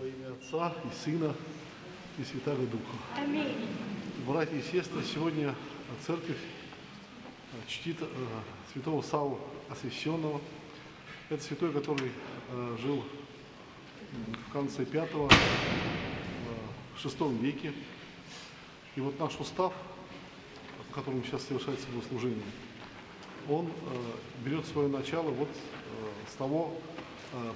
Во имя Отца и Сына и Святого Духа. Аминь. Братья и сестры, сегодня церковь э, чтит э, святого Саву Освященного. Это святой, который э, жил в конце в шестом веке. И вот наш устав, по которому сейчас совершается богослужение, он берет свое начало вот с того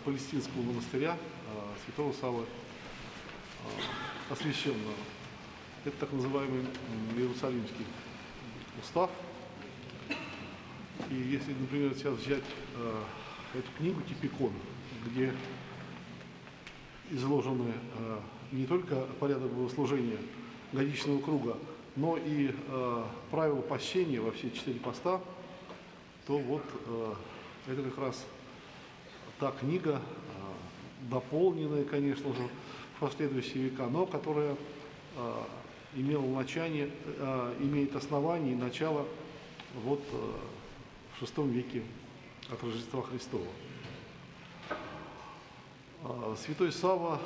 палестинского монастыря э, святого Савы э, Освященного. Это так называемый Иерусалимский устав. И если, например, сейчас взять э, эту книгу «Типикон», где изложены э, не только порядок богослужения годичного круга, но и э, правила пощения во все четыре поста, то вот э, это как раз та книга, э, дополненная, конечно же, в последующие века, но которая э, имела начание, э, имеет основание и начало вот в шестом веке от Рождества Христова. А, Святой Сава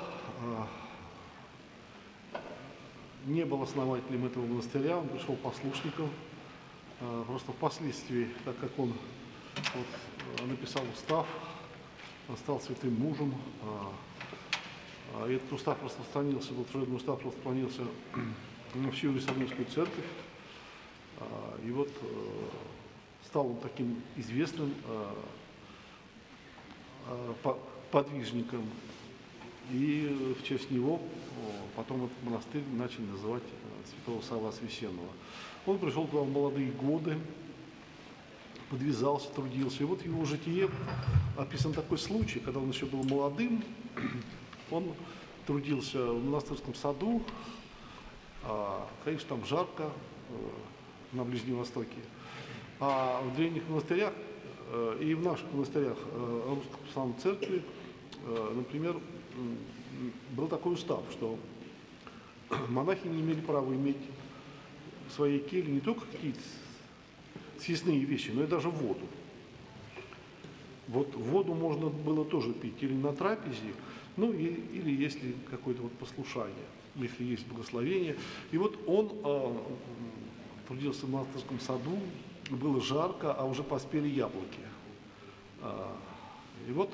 не был основателем этого монастыря, он пришел послушником. А, Просто впоследствии, так как он вот, написал устав, стал святым мужем, а, а, этот устав распространился, вот служебный устав распространился на всю Иерусалимскую церковь. А, И вот э, стал он таким известным по- подвижником. И в честь него потом этот монастырь начали называть э, святого Сава Священного. Он пришел туда в молодые годы, подвязался, трудился. И вот его житие описан такой случай, когда он еще был молодым, он трудился в монастырском саду, а, конечно, там жарко э, на Ближнем Востоке. А в древних монастырях э, и в наших монастырях э, Русской Православной Церкви, э, например, был такой устав, что монахи не имели права иметь в своей келье не только какие-то съестные вещи, но и даже воду. Вот воду можно было тоже пить или на трапезе, ну и, или если какое-то вот послушание, если есть благословение. И вот он м, трудился в монастырском саду, было жарко, а уже поспели яблоки. А, и вот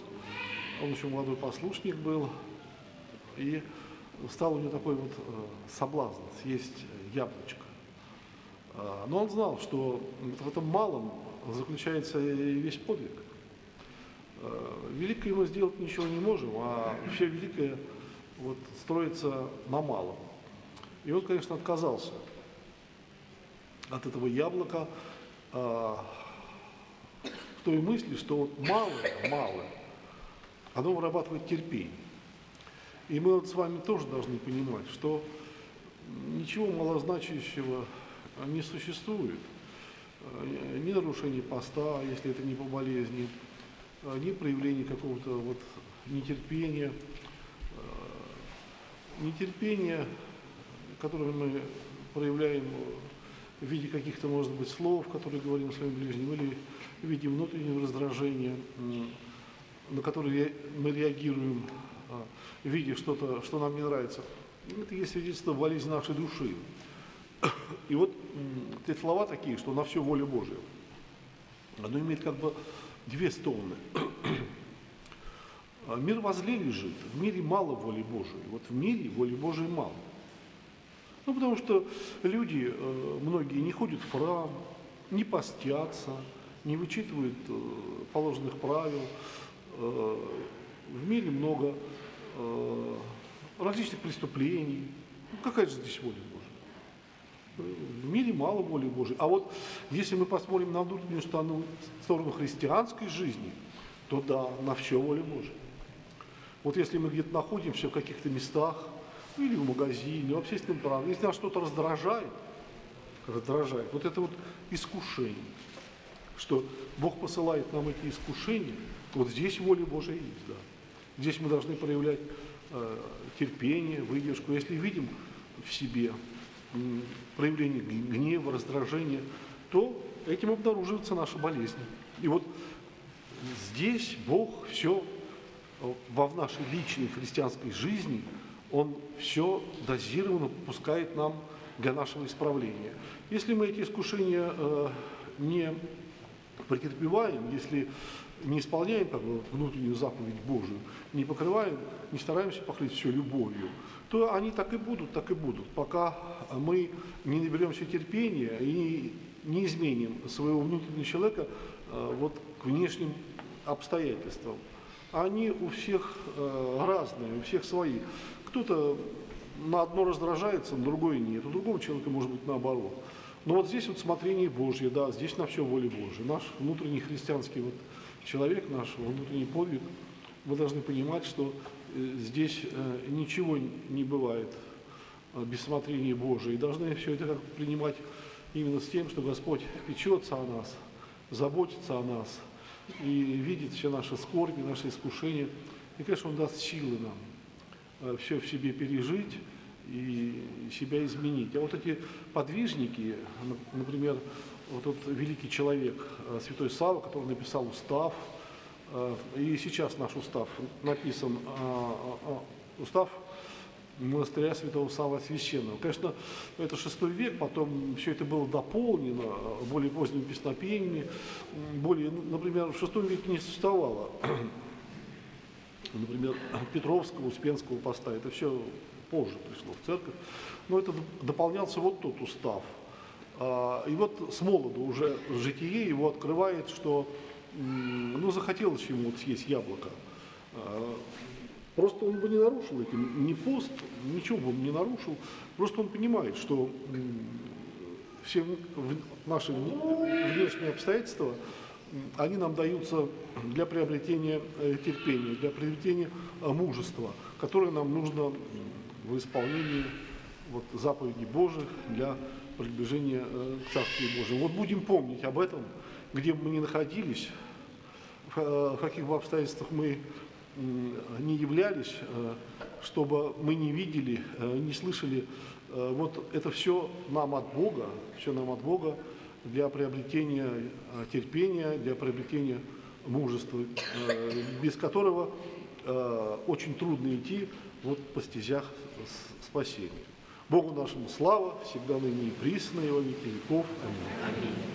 он еще молодой послушник был, и стал у него такой вот э, соблазн съесть яблочко. А, Но он знал, что в этом малом заключается и весь подвиг. Э, Великое мы сделать ничего не можем, а все великое вот строится на малом. И он, конечно, отказался от этого яблока а, в той мысли, что малое, малое, оно вырабатывает терпение. И мы вот с вами тоже должны понимать, что ничего малозначащего не существует. Э, Ни нарушения поста, если это не по болезни, э, ни проявления какого-то вот нетерпения, э, нетерпения, которое мы проявляем в виде каких-то, может быть, слов, которые говорим своим ближним, или в виде внутреннего раздражения, на которые мы реагируем, видя что-то, что нам не нравится. Это есть свидетельство болезни нашей души. И вот те слова такие, что на все воля Божия. Оно имеет как бы две стороны. А Мир возле лежит, в мире мало воли Божией. Вот в мире воли Божией мало. Ну, потому что люди, э, многие не ходят в храм, не постятся, не вычитывают э, положенных правил. Э, В мире много различных преступлений. Ну, какая же здесь воля Божия? В мире мало воли Божией. А вот если мы посмотрим на внутреннюю сторону, сторону христианской жизни, то да, на все воля Божия. Вот если мы где-то находимся в каких-то местах, ну, или в магазине, в общественном транспорте, если нас что-то раздражает, раздражает, вот это вот искушение, что Бог посылает нам эти искушения, вот здесь воля Божия есть, да. Здесь мы должны проявлять э, терпение, выдержку. Если видим в себе проявление гнева, раздражения, то этим обнаруживается наша болезнь. И вот здесь Бог все э, во в нашей личной христианской жизни, Он все дозированно пускает нам для нашего исправления. Если мы эти искушения э, не претерпеваем, если не исполняем как бы, внутреннюю заповедь Божию, не покрываем, не стараемся покрыть все любовью, то они так и будут, так и будут, пока мы не наберемся терпения и не изменим своего внутреннего человека э, вот, к внешним обстоятельствам. Они у всех э, разные, у всех свои. Кто-то на одно раздражается, на другое нет. У другого человека может быть наоборот. Но вот здесь вот смотрение Божье, да, здесь на все воля Божья. Наш внутренний христианский вот человек, наш внутренний подвиг, вы должны понимать, что э, здесь э, ничего не бывает э, без смотрения Божия. И должны все это принимать именно с тем, что Господь печется о нас, заботится о нас и видит все наши скорби, наши искушения. И, конечно, Он даст силы нам все в себе пережить и себя изменить. А вот эти подвижники, например, вот тот великий человек, э, святой Савва, который написал устав, э, и сейчас наш устав написан, э, устав монастыря святого Савва Священного. Конечно, это шестой век, потом все это было дополнено более поздними песнопениями, более, ну, например, в шестом веке не существовало, например, Петровского, Успенского поста, это все позже пришло в церковь, но это дополнялся вот тот устав – и вот с молоду уже житие его открывает, что ну, захотелось ему вот съесть яблоко. А, просто он бы не нарушил этим, ни пост, ничего бы он не нарушил. Просто он понимает, что все наши внешние обстоятельства, они нам даются для приобретения э, терпения, для приобретения э, мужества, которое нам нужно в исполнении вот, заповедей Божьих для приближения э, к Царству Божьему. Вот будем помнить об этом, где бы мы ни находились, в э, каких бы обстоятельствах мы не являлись, э, чтобы мы не видели, не слышали. Вот это все нам от Бога, все нам от Бога для приобретения терпения, для приобретения мужества, без которого очень трудно идти вот по стезях спасения. Богу нашему слава, всегда ныне и присно, и во веки веков. Аминь.